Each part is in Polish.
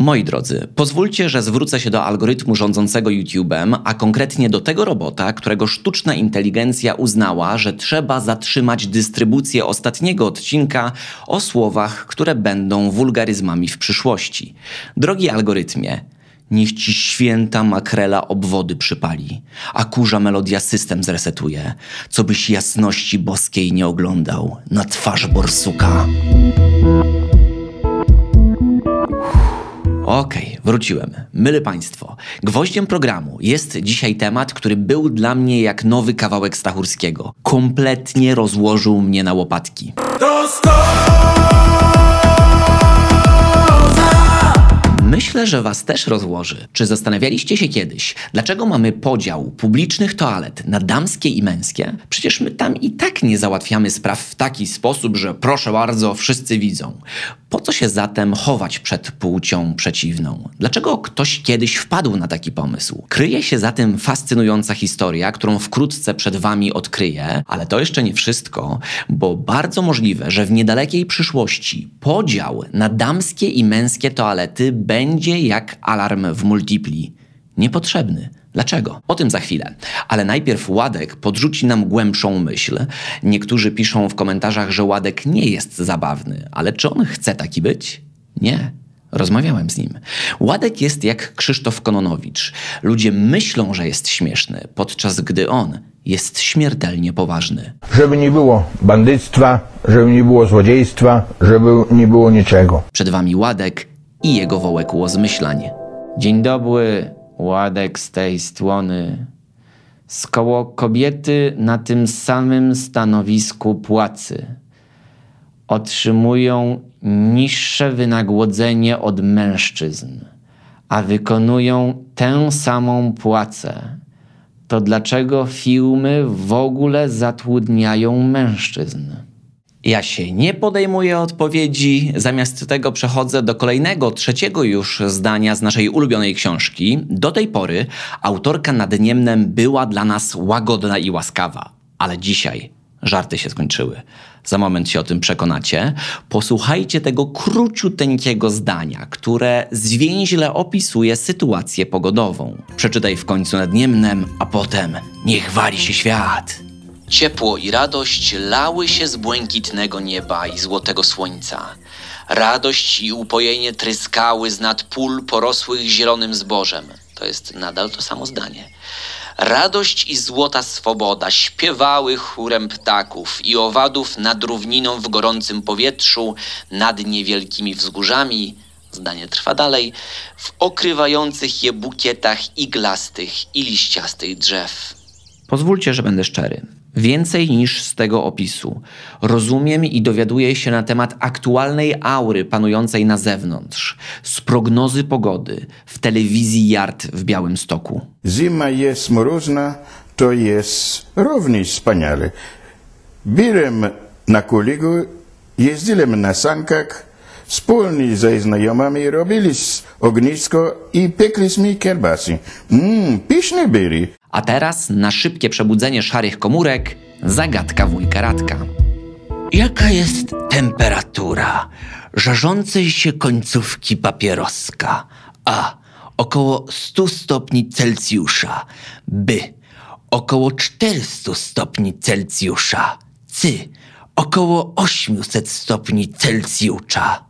Moi drodzy, pozwólcie, że zwrócę się do algorytmu rządzącego YouTube'em, a konkretnie do tego robota, którego sztuczna inteligencja uznała, że trzeba zatrzymać dystrybucję ostatniego odcinka o słowach, które będą wulgaryzmami w przyszłości. Drogi algorytmie, Niech ci święta makrela obwody przypali, a kurza melodia system zresetuje, co byś jasności boskiej nie oglądał na twarz borsuka. Okej, okay, wróciłem. Mylę Państwo. Gwoździem programu jest dzisiaj temat, który był dla mnie jak nowy kawałek Stachurskiego. Kompletnie rozłożył mnie na łopatki. Myślę, że Was też rozłoży. Czy zastanawialiście się kiedyś, dlaczego mamy podział publicznych toalet na damskie i męskie? Przecież my tam i tak nie załatwiamy spraw w taki sposób, że proszę bardzo, wszyscy widzą. Po co się zatem chować przed płcią przeciwną? Dlaczego ktoś kiedyś wpadł na taki pomysł? Kryje się za tym fascynująca historia, którą wkrótce przed Wami odkryję, ale to jeszcze nie wszystko, bo bardzo możliwe, że w niedalekiej przyszłości podział na damskie i męskie toalety będzie jak alarm w multipli. Niepotrzebny. Dlaczego? O tym za chwilę. Ale najpierw Ładek podrzuci nam głębszą myśl. Niektórzy piszą w komentarzach, że Ładek nie jest zabawny, ale czy on chce taki być? Nie. Rozmawiałem z nim. Ładek jest jak Krzysztof Kononowicz. Ludzie myślą, że jest śmieszny, podczas gdy on jest śmiertelnie poważny. Żeby nie było bandyctwa, żeby nie było złodziejstwa, żeby nie było niczego. Przed wami Ładek i jego wołek łozmyślań. Dzień dobry, Ładek z tej strony. Skoło kobiety na tym samym stanowisku płacy otrzymują niższe wynagrodzenie od mężczyzn, a wykonują tę samą płacę, to dlaczego firmy w ogóle zatrudniają mężczyzn? Ja się nie podejmuję odpowiedzi, zamiast tego przechodzę do kolejnego, trzeciego już zdania z naszej ulubionej książki. Do tej pory autorka nad Niemnem była dla nas łagodna i łaskawa, ale dzisiaj żarty się skończyły. Za moment się o tym przekonacie. Posłuchajcie tego króciuteńkiego zdania, które zwięźle opisuje sytuację pogodową. Przeczytaj w końcu nad Niemnem, a potem niech wali się świat. Ciepło i radość lały się z błękitnego nieba i złotego słońca. Radość i upojenie tryskały z nad pól porosłych zielonym zbożem. To jest nadal to samo zdanie. Radość i złota swoboda śpiewały chórem ptaków i owadów nad równiną w gorącym powietrzu, nad niewielkimi wzgórzami, zdanie trwa dalej, w okrywających je bukietach iglastych i liściastych drzew. Pozwólcie, że będę szczery. Więcej niż z tego opisu. Rozumiem i dowiaduję się na temat aktualnej aury panującej na zewnątrz, z prognozy pogody w telewizji Yard w Białym Stoku. Zima jest mroźna, to jest również wspaniale. Byłem na kuligu, jeździłem na sankach, wspólnie ze znajomymi robili ognisko i piekliśmy kiełbasy. Mmm, pyszne byli. A teraz na szybkie przebudzenie szarych komórek zagadka wujka Radka. Jaka jest temperatura żarzącej się końcówki papieroska? A. Około 100 stopni Celsjusza. B. Około 400 stopni Celsjusza. C. Około 800 stopni Celsjusza.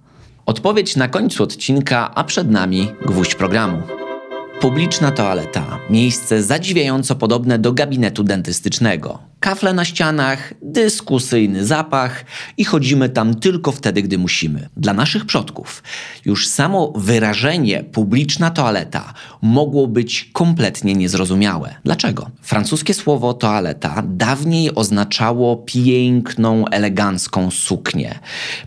Odpowiedź na końcu odcinka, a przed nami gwóźdź programu. Publiczna toaleta. Miejsce zadziwiająco podobne do gabinetu dentystycznego. Kafle na ścianach, dyskusyjny zapach i chodzimy tam tylko wtedy, gdy musimy. Dla naszych przodków już samo wyrażenie publiczna toaleta mogło być kompletnie niezrozumiałe. Dlaczego? Francuskie słowo toaleta dawniej oznaczało piękną, elegancką suknię.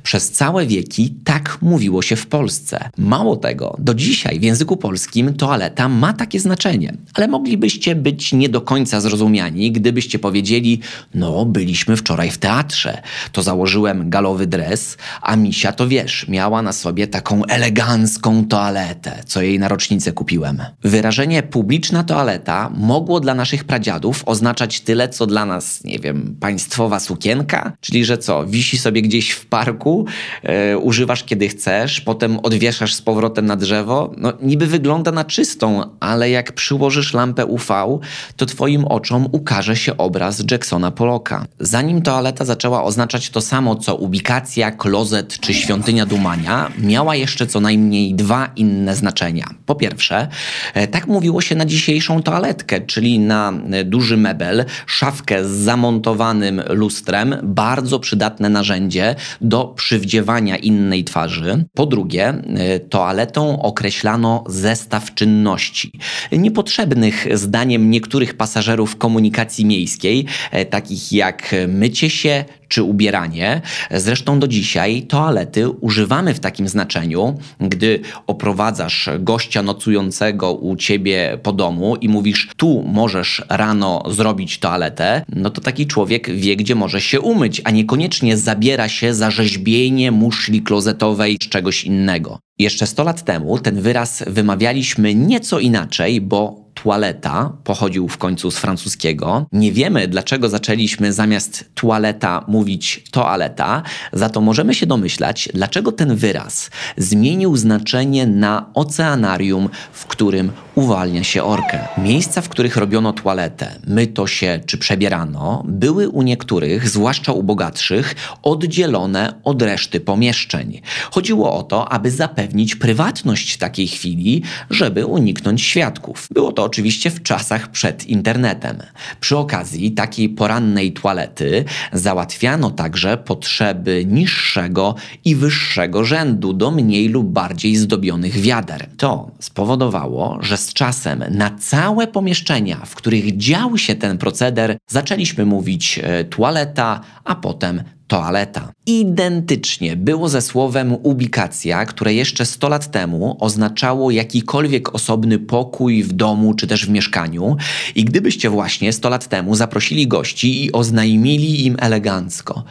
Przez całe wieki tak mówiło się w Polsce. Mało tego, do dzisiaj w języku polskim toaleta ma takie znaczenie, ale moglibyście być nie do końca zrozumiani, gdybyście powiedzieli, powiedzieli: No, byliśmy wczoraj w teatrze. To założyłem galowy dres, a misia to wiesz, miała na sobie taką elegancką toaletę, co jej na rocznicę kupiłem. Wyrażenie publiczna toaleta mogło dla naszych pradziadów oznaczać tyle, co dla nas, nie wiem, państwowa sukienka, czyli że co, wisi sobie gdzieś w parku, e, używasz kiedy chcesz, potem odwieszasz z powrotem na drzewo. No, niby wygląda na czystą, ale jak przyłożysz lampę UV, to twoim oczom ukaże się obraz Jacksona Pollocka. Zanim toaleta zaczęła oznaczać to samo co ubikacja, klozet czy świątynia dumania, miała jeszcze co najmniej dwa inne znaczenia. Po pierwsze, e, tak mówiło się na dzisiejszą toaletkę, czyli na e, duży mebel, szafkę z zamontowanym lustrem, bardzo przydatne narzędzie do przywdziewania innej twarzy. Po drugie, e, toaletą określano zestaw czynności, niepotrzebnych zdaniem niektórych pasażerów komunikacji miejskiej, takich jak mycie się czy ubieranie. Zresztą do dzisiaj toalety używamy w takim znaczeniu, gdy oprowadzasz gościa nocującego u ciebie po domu i mówisz, tu możesz rano zrobić toaletę, no to taki człowiek wie, gdzie może się umyć, a niekoniecznie zabiera się za rzeźbienie muszli klozetowej czy czegoś innego. Jeszcze 100 lat temu ten wyraz wymawialiśmy nieco inaczej, bo toaleta pochodził w końcu z francuskiego. Nie wiemy, dlaczego zaczęliśmy zamiast toaleta mówić toaleta, za to możemy się domyślać, dlaczego ten wyraz zmienił znaczenie na oceanarium, w którym uwalnia się orkę. Miejsca, w których robiono toaletę, myto się czy przebierano, były u niektórych, zwłaszcza u bogatszych, oddzielone od reszty pomieszczeń. Chodziło o to, aby zapewnić prywatność takiej chwili, żeby uniknąć świadków. Było to oczywiście w czasach przed internetem. Przy okazji takiej porannej toalety załatwiano także potrzeby niższego i wyższego rzędu do mniej lub bardziej zdobionych wiader. To spowodowało, że z czasem na całe pomieszczenia, w których dział się ten proceder, zaczęliśmy mówić e, toaleta, a potem toaleta. Identycznie było ze słowem ubikacja, które jeszcze 100 lat temu oznaczało jakikolwiek osobny pokój w domu czy też w mieszkaniu. I gdybyście właśnie 100 lat temu zaprosili gości i oznajmili im elegancko,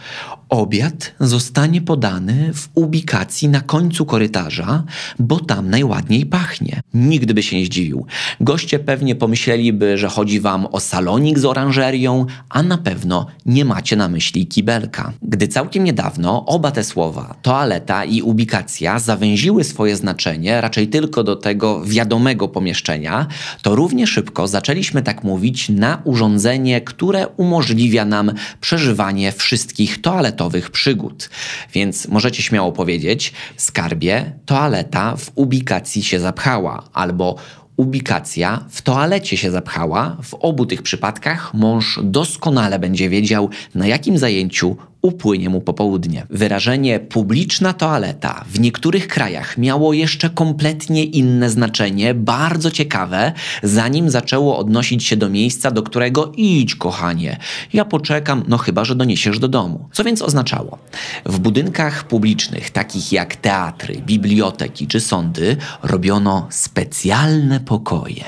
obiad zostanie podany w ubikacji na końcu korytarza, bo tam najładniej pachnie. Nigdy by się nie zdziwił. Goście pewnie pomyśleliby, że chodzi wam o salonik z oranżerią, a na pewno nie macie na myśli kibelka gdy całkiem niedawno oba te słowa, toaleta i ubikacja, zawęziły swoje znaczenie raczej tylko do tego wiadomego pomieszczenia, to równie szybko zaczęliśmy tak mówić na urządzenie, które umożliwia nam przeżywanie wszystkich przygód. Więc możecie śmiało powiedzieć, skarbie, toaleta w ubikacji się zapchała, albo ubikacja w toalecie się zapchała. W obu tych przypadkach mąż doskonale będzie wiedział, na jakim zajęciu upłynie mu popołudnie. Wyrażenie publiczna toaleta w niektórych krajach miało jeszcze kompletnie inne znaczenie, bardzo ciekawe, zanim zaczęło odnosić się do miejsca, do którego idź, kochanie. Ja poczekam, no chyba, że doniesiesz do domu. Co więc oznaczało? W budynkach publicznych, takich jak teatry, biblioteki czy sądy, robiono specjalne pokoje.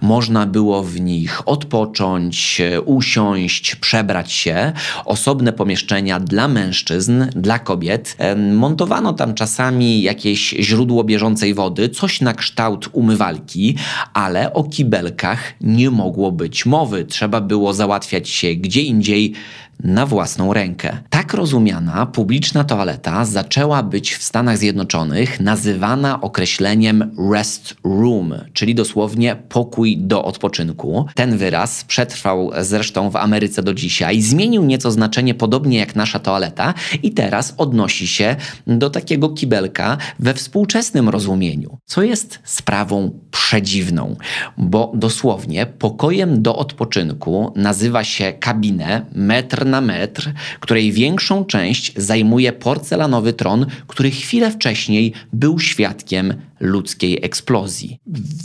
Można było w nich odpocząć, usiąść, przebrać się. Osobne pomieszczenia dla mężczyzn, dla kobiet. Montowano tam czasami jakieś źródło bieżącej wody, coś na kształt umywalki, ale o kibelkach nie mogło być mowy. Trzeba było załatwiać się gdzie indziej na własną rękę. Tak rozumiana publiczna toaleta zaczęła być w Stanach Zjednoczonych nazywana określeniem rest room, czyli dosłownie pokój do odpoczynku. Ten wyraz przetrwał zresztą w Ameryce do dzisiaj, zmienił nieco znaczenie podobnie jak nasza toaleta i teraz odnosi się do takiego kibelka we współczesnym rozumieniu, co jest sprawą przedziwną, bo dosłownie pokojem do odpoczynku nazywa się kabinę metr na metr, której większą część zajmuje porcelanowy tron, który chwilę wcześniej był świadkiem ludzkiej eksplozji.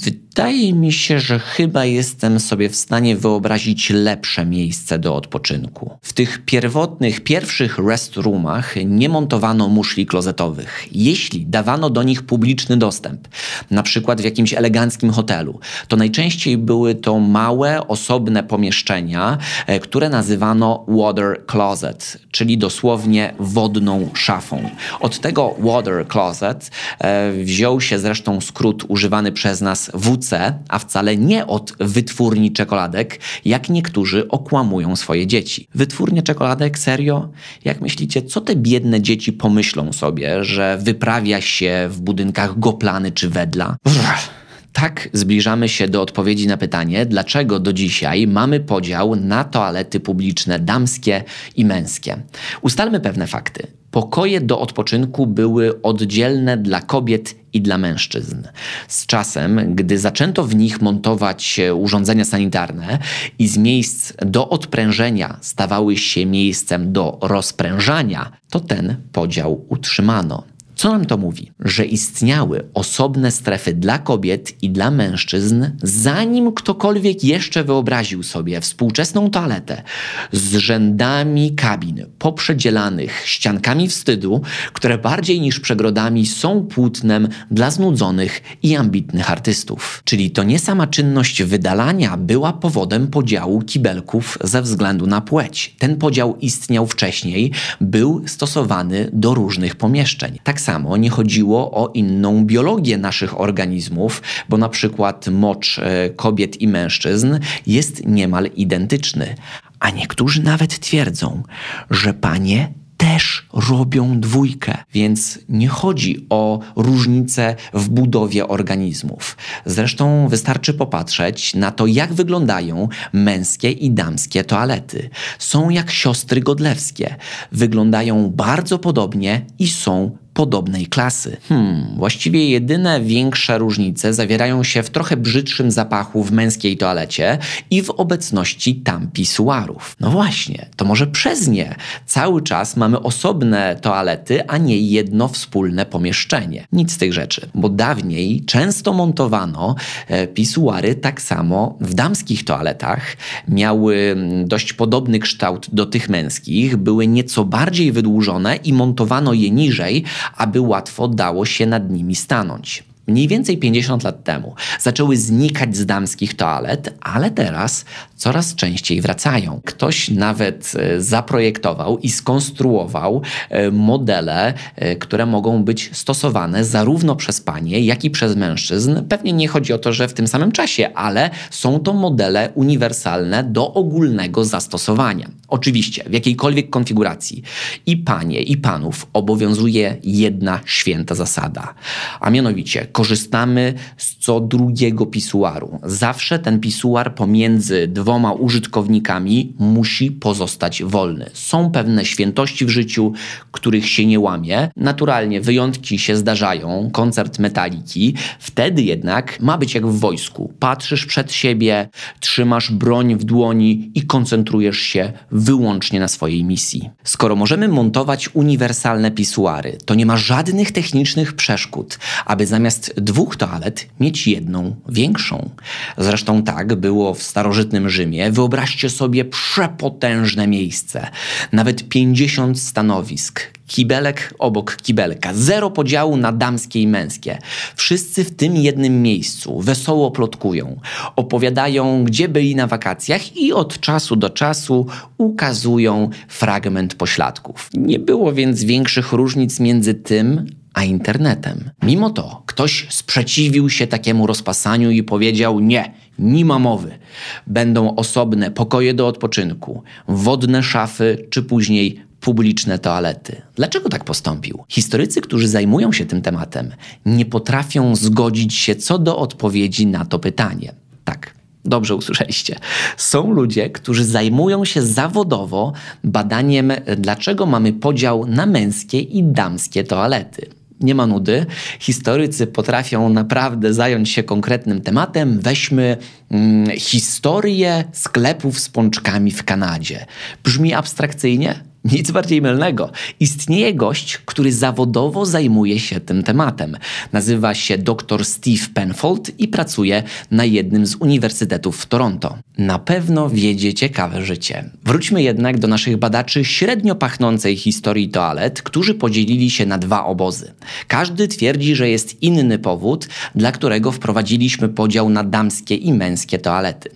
Wydaje mi się, że chyba jestem sobie w stanie wyobrazić lepsze miejsce do odpoczynku. W tych pierwotnych, pierwszych restroomach nie montowano muszli klozetowych. Jeśli dawano do nich publiczny dostęp, na przykład w jakimś eleganckim hotelu, to najczęściej były to małe, osobne pomieszczenia, e, które nazywano water closet, czyli dosłownie wodną szafą. Od tego water closet e, wziął się zresztą skrót używany przez nas WC, a wcale nie od wytwórni czekoladek, jak niektórzy okłamują swoje dzieci. Wytwórnie czekoladek? Serio? Jak myślicie, co te biedne dzieci pomyślą sobie, że wyprawia się w budynkach Goplany czy Wedla? Brr. Tak zbliżamy się do odpowiedzi na pytanie, dlaczego do dzisiaj mamy podział na toalety publiczne damskie i męskie. Ustalmy pewne fakty. Pokoje do odpoczynku były oddzielne dla kobiet i dla mężczyzn. Z czasem, gdy zaczęto w nich montować urządzenia sanitarne i z miejsc do odprężenia stawały się miejscem do rozprężania, to ten podział utrzymano. Co nam to mówi? Że istniały osobne strefy dla kobiet i dla mężczyzn, zanim ktokolwiek jeszcze wyobraził sobie współczesną toaletę z rzędami kabin poprzedzielanych ściankami wstydu, które bardziej niż przegrodami są płótnem dla znudzonych i ambitnych artystów. Czyli to nie sama czynność wydalania była powodem podziału kibelków ze względu na płeć. Ten podział istniał wcześniej, był stosowany do różnych pomieszczeń. Tak samo nie chodziło o inną biologię naszych organizmów, bo na przykład mocz e, kobiet i mężczyzn jest niemal identyczny. A niektórzy nawet twierdzą, że panie też robią dwójkę, więc nie chodzi o różnice w budowie organizmów. Zresztą wystarczy popatrzeć na to, jak wyglądają męskie i damskie toalety. Są jak siostry godlewskie, wyglądają bardzo podobnie i są podobnej klasy. Hmm, właściwie jedyne większe różnice zawierają się w trochę brzydszym zapachu w męskiej toalecie i w obecności tam pisuarów. No właśnie, to może przez nie cały czas mamy osobne toalety, a nie jedno wspólne pomieszczenie. Nic z tych rzeczy, bo dawniej często montowano e, pisuary tak samo w damskich toaletach. Miały mm, dość podobny kształt do tych męskich, były nieco bardziej wydłużone i montowano je niżej, aby łatwo dało się nad nimi stanąć mniej więcej 50 lat temu zaczęły znikać z damskich toalet, ale teraz coraz częściej wracają. Ktoś nawet e, zaprojektował i skonstruował e, modele, e, które mogą być stosowane zarówno przez panie, jak i przez mężczyzn. Pewnie nie chodzi o to, że w tym samym czasie, ale są to modele uniwersalne do ogólnego zastosowania. Oczywiście w jakiejkolwiek konfiguracji i panie, i panów obowiązuje jedna święta zasada, a mianowicie korzystamy z co drugiego pisuaru. Zawsze ten pisuar pomiędzy dwoma użytkownikami musi pozostać wolny. Są pewne świętości w życiu, których się nie łamie. Naturalnie wyjątki się zdarzają, koncert metaliki. Wtedy jednak ma być jak w wojsku. Patrzysz przed siebie, trzymasz broń w dłoni i koncentrujesz się wyłącznie na swojej misji. Skoro możemy montować uniwersalne pisuary, to nie ma żadnych technicznych przeszkód, aby zamiast dwóch toalet mieć jedną większą. Zresztą tak było w starożytnym Rzymie. Wyobraźcie sobie przepotężne miejsce, nawet 50 stanowisk, kibelek obok kibelka, zero podziału na damskie i męskie. Wszyscy w tym jednym miejscu wesoło plotkują, opowiadają, gdzie byli na wakacjach i od czasu do czasu ukazują fragment pośladków. Nie było więc większych różnic między tym, a internetem. Mimo to ktoś sprzeciwił się takiemu rozpasaniu i powiedział: Nie, nie ma mowy. Będą osobne pokoje do odpoczynku, wodne szafy czy później publiczne toalety. Dlaczego tak postąpił? Historycy, którzy zajmują się tym tematem, nie potrafią zgodzić się co do odpowiedzi na to pytanie. Tak. Dobrze usłyszeliście. Są ludzie, którzy zajmują się zawodowo badaniem, dlaczego mamy podział na męskie i damskie toalety nie ma nudy. Historycy potrafią naprawdę zająć się konkretnym tematem. Weźmy mm, historię sklepów z pączkami w Kanadzie. Brzmi abstrakcyjnie? Nic bardziej mylnego. Istnieje gość, który zawodowo zajmuje się tym tematem. Nazywa się dr Steve Penfold i pracuje na jednym z uniwersytetów w Toronto. Na pewno wiedzie ciekawe życie. Wróćmy jednak do naszych badaczy średnio pachnącej historii toalet, którzy podzielili się na dwa obozy. Każdy twierdzi, że jest inny powód, dla którego wprowadziliśmy podział na damskie i męskie toalety.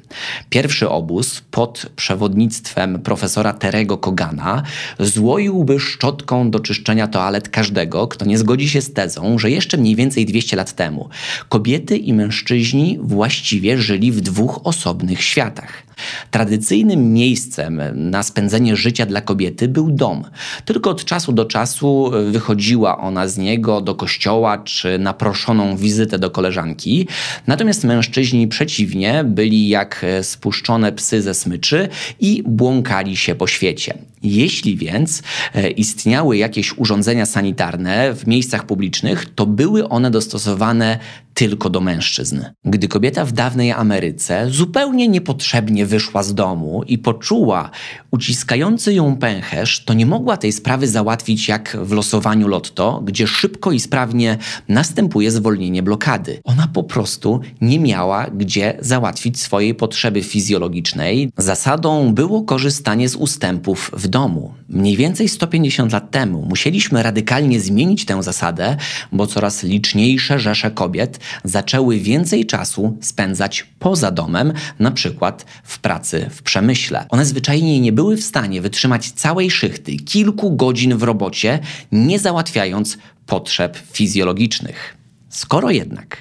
Pierwszy obóz pod przewodnictwem profesora Terego Kogana złoiłby szczotką do czyszczenia toalet każdego, kto nie zgodzi się z tezą, że jeszcze mniej więcej 200 lat temu kobiety i mężczyźni właściwie żyli w dwóch osobnych światach. Tradycyjnym miejscem na spędzenie życia dla kobiety był dom. Tylko od czasu do czasu wychodziła ona z niego do kościoła czy na proszoną wizytę do koleżanki. Natomiast mężczyźni przeciwnie byli jak spuszczone psy ze smyczy i błąkali się po świecie. Jeśli więc e, istniały jakieś urządzenia sanitarne w miejscach publicznych, to były one dostosowane tylko do mężczyzn. Gdy kobieta w dawnej Ameryce zupełnie niepotrzebnie wyszła z domu i poczuła uciskający ją pęcherz, to nie mogła tej sprawy załatwić jak w losowaniu lotto, gdzie szybko i sprawnie następuje zwolnienie blokady. Ona po prostu nie miała gdzie załatwić swojej potrzeby fizjologicznej. Zasadą było korzystanie z ustępów w domu. Mniej więcej 150 lat temu musieliśmy radykalnie zmienić tę zasadę, bo coraz liczniejsze rzesze kobiet zaczęły więcej czasu spędzać poza domem, na przykład w pracy w przemyśle. One zwyczajnie nie były w stanie wytrzymać całej szychty, kilku godzin w robocie, nie załatwiając potrzeb fizjologicznych. Skoro jednak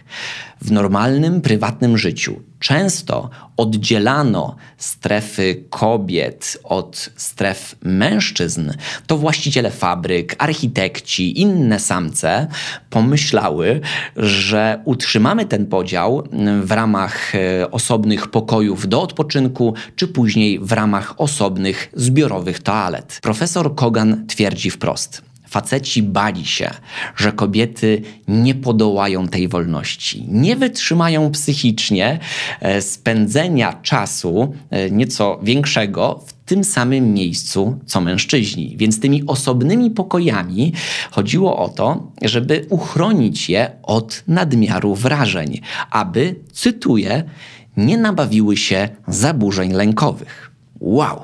w normalnym, prywatnym życiu często oddzielano strefy kobiet od stref mężczyzn, to właściciele fabryk, architekci, inne samce pomyślały, że utrzymamy ten podział w ramach e, osobnych pokojów do odpoczynku, czy później w ramach osobnych zbiorowych toalet. Profesor Kogan twierdzi wprost. Faceci bali się, że kobiety nie podołają tej wolności, nie wytrzymają psychicznie e, spędzenia czasu e, nieco większego w tym samym miejscu co mężczyźni. Więc tymi osobnymi pokojami chodziło o to, żeby uchronić je od nadmiaru wrażeń, aby, cytuję, nie nabawiły się zaburzeń lękowych. Wow!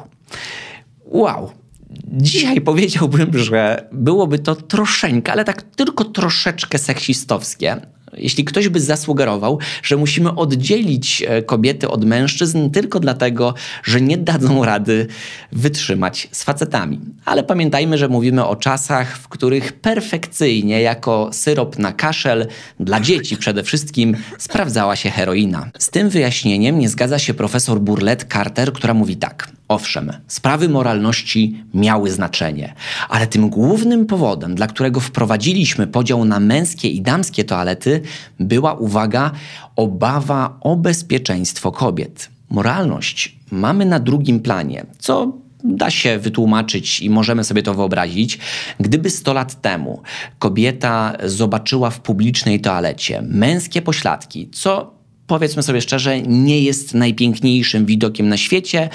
Wow! Dzisiaj powiedziałbym, że byłoby to troszeczkę, ale tak tylko troszeczkę seksistowskie, jeśli ktoś by zasugerował, że musimy oddzielić e, kobiety od mężczyzn tylko dlatego, że nie dadzą rady wytrzymać z facetami. Ale pamiętajmy, że mówimy o czasach, w których perfekcyjnie, jako syrop na kaszel, dla dzieci przede wszystkim, sprawdzała się heroina. Z tym wyjaśnieniem nie zgadza się profesor Burlet Carter, która mówi tak. Owszem, sprawy moralności miały znaczenie, ale tym głównym powodem, dla którego wprowadziliśmy podział na męskie i damskie toalety, była uwaga, obawa o bezpieczeństwo kobiet. Moralność mamy na drugim planie, co da się wytłumaczyć i możemy sobie to wyobrazić, gdyby 100 lat temu kobieta zobaczyła w publicznej toalecie męskie pośladki, co powiedzmy sobie szczerze, nie jest najpiękniejszym widokiem na świecie,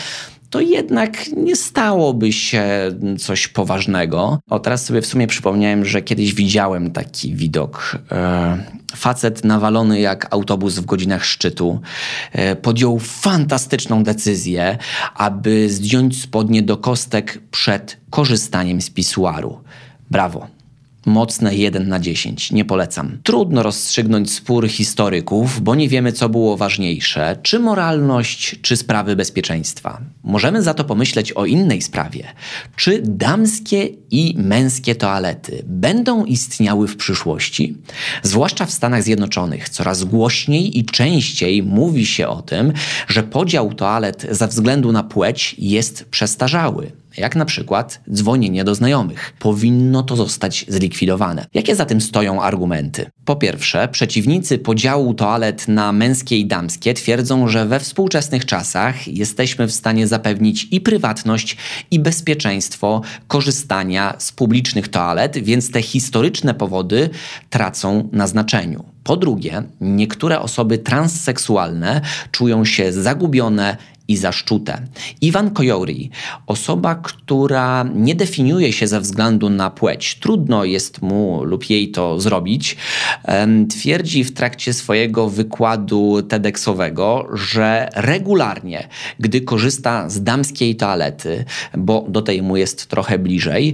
to jednak nie stałoby się coś poważnego. O, teraz sobie w sumie przypomniałem, że kiedyś widziałem taki widok. E, facet nawalony jak autobus w godzinach szczytu e, podjął fantastyczną decyzję, aby zdjąć spodnie do kostek przed korzystaniem z pisuaru. Brawo. Mocne 1 na 10. Nie polecam. Trudno rozstrzygnąć spór historyków, bo nie wiemy, co było ważniejsze, czy moralność, czy sprawy bezpieczeństwa. Możemy za to pomyśleć o innej sprawie. Czy damskie i męskie toalety będą istniały w przyszłości? Zwłaszcza w Stanach Zjednoczonych coraz głośniej i częściej mówi się o tym, że podział toalet ze względu na płeć jest przestarzały jak na przykład dzwonienie do znajomych. Powinno to zostać zlikwidowane. Jakie za tym stoją argumenty? Po pierwsze, przeciwnicy podziału toalet na męskie i damskie twierdzą, że we współczesnych czasach jesteśmy w stanie zapewnić i prywatność, i bezpieczeństwo korzystania z publicznych toalet, więc te historyczne powody tracą na znaczeniu. Po drugie, niektóre osoby transseksualne czują się zagubione i zaszczute. Iwan Kojori, osoba, która nie definiuje się ze względu na płeć, trudno jest mu lub jej to zrobić, twierdzi w trakcie swojego wykładu TEDxowego, że regularnie, gdy korzysta z damskiej toalety, bo do tej mu jest trochę bliżej,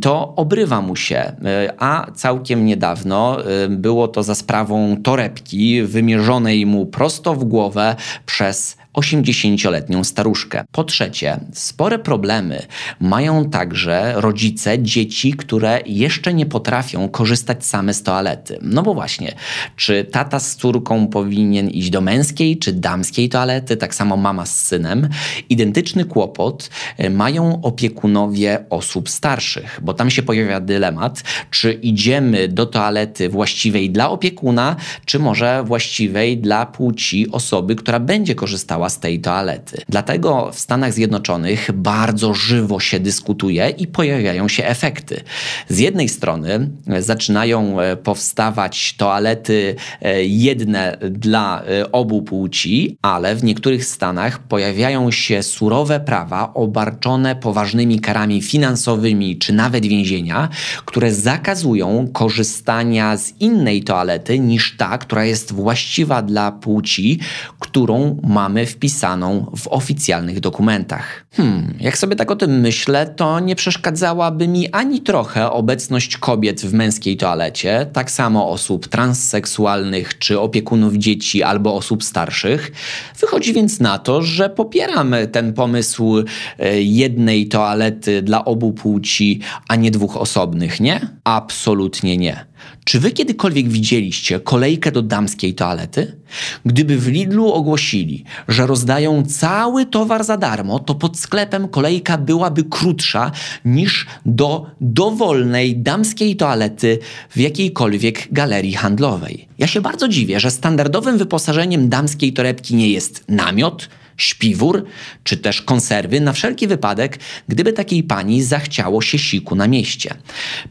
to obrywa mu się, e, a całkiem niedawno e, było to za sprawą torebki wymierzonej mu prosto w głowę przez 80-letnią staruszkę. Po trzecie, spore problemy mają także rodzice dzieci, które jeszcze nie potrafią korzystać same z toalety. No bo właśnie, czy tata z córką powinien iść do męskiej czy damskiej toalety, tak samo mama z synem. Identyczny kłopot e, mają opiekunowie osób starszych, bo tam się pojawia dylemat, czy idziemy do toalety właściwej dla opiekuna, czy może właściwej dla płci osoby, która będzie korzystała z tej toalety. Dlatego w Stanach Zjednoczonych bardzo żywo się dyskutuje i pojawiają się efekty. Z jednej strony e, zaczynają e, powstawać toalety e, jedne dla obu płci, ale w niektórych stanach pojawiają się surowe prawa obarczone poważnymi karami finansowymi czy nawet więzienia, które zakazują korzystania z innej toalety niż ta, która jest właściwa dla płci, którą mamy w wpisaną w oficjalnych dokumentach. Hmm, jak sobie tak o tym myślę, to nie przeszkadzałaby mi ani trochę obecność kobiet w męskiej toalecie, tak samo osób transseksualnych czy opiekunów dzieci albo osób starszych. Wychodzi więc na to, że popieram ten pomysł e, jednej toalety dla obu płci, a nie dwóch osobnych, nie? Absolutnie nie. Czy wy kiedykolwiek widzieliście kolejkę do damskiej toalety? Gdyby w Lidlu ogłosili, że rozdają cały towar za darmo, to pod sklepem kolejka byłaby krótsza niż do dowolnej damskiej toalety w jakiejkolwiek galerii handlowej. Ja się bardzo dziwię, że standardowym wyposażeniem damskiej torebki nie jest namiot, śpiwór czy też konserwy na wszelki wypadek, gdyby takiej pani zachciało się siku na mieście.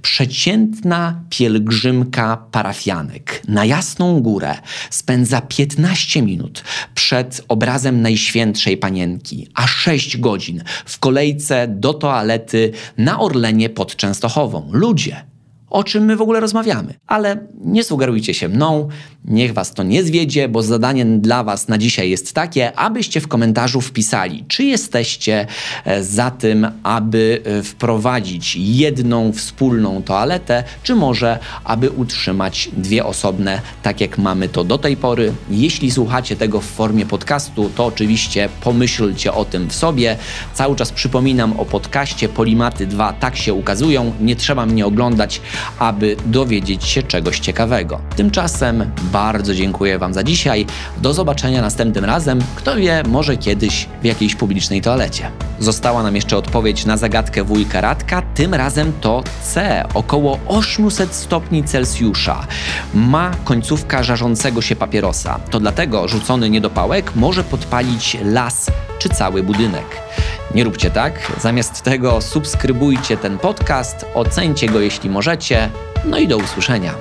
Przeciętna pielgrzymka parafianek na Jasną Górę spędza 15 minut przed obrazem Najświętszej Panienki, a 6 godzin w kolejce do toalety na Orlenie pod Częstochową. Ludzie, o czym my w ogóle rozmawiamy. Ale nie sugerujcie się mną, niech was to nie zwiedzie, bo zadanie dla was na dzisiaj jest takie, abyście w komentarzu wpisali, czy jesteście e, za tym, aby e, wprowadzić jedną wspólną toaletę, czy może aby utrzymać dwie osobne, tak jak mamy to do tej pory. Jeśli słuchacie tego w formie podcastu, to oczywiście pomyślcie o tym w sobie. Cały czas przypominam o podcaście Polimaty 2, tak się ukazują, nie trzeba mnie oglądać, aby dowiedzieć się czegoś ciekawego. Tymczasem bardzo dziękuję Wam za dzisiaj. Do zobaczenia następnym razem. Kto wie, może kiedyś w jakiejś publicznej toalecie. Została nam jeszcze odpowiedź na zagadkę wujka Radka. Tym razem to C, około 800 stopni Celsjusza. Ma końcówka żarzącego się papierosa. To dlatego rzucony niedopałek może podpalić las czy cały budynek. Nie róbcie tak. Zamiast tego subskrybujcie ten podcast, ocencie go jeśli możecie. No i do usłyszenia.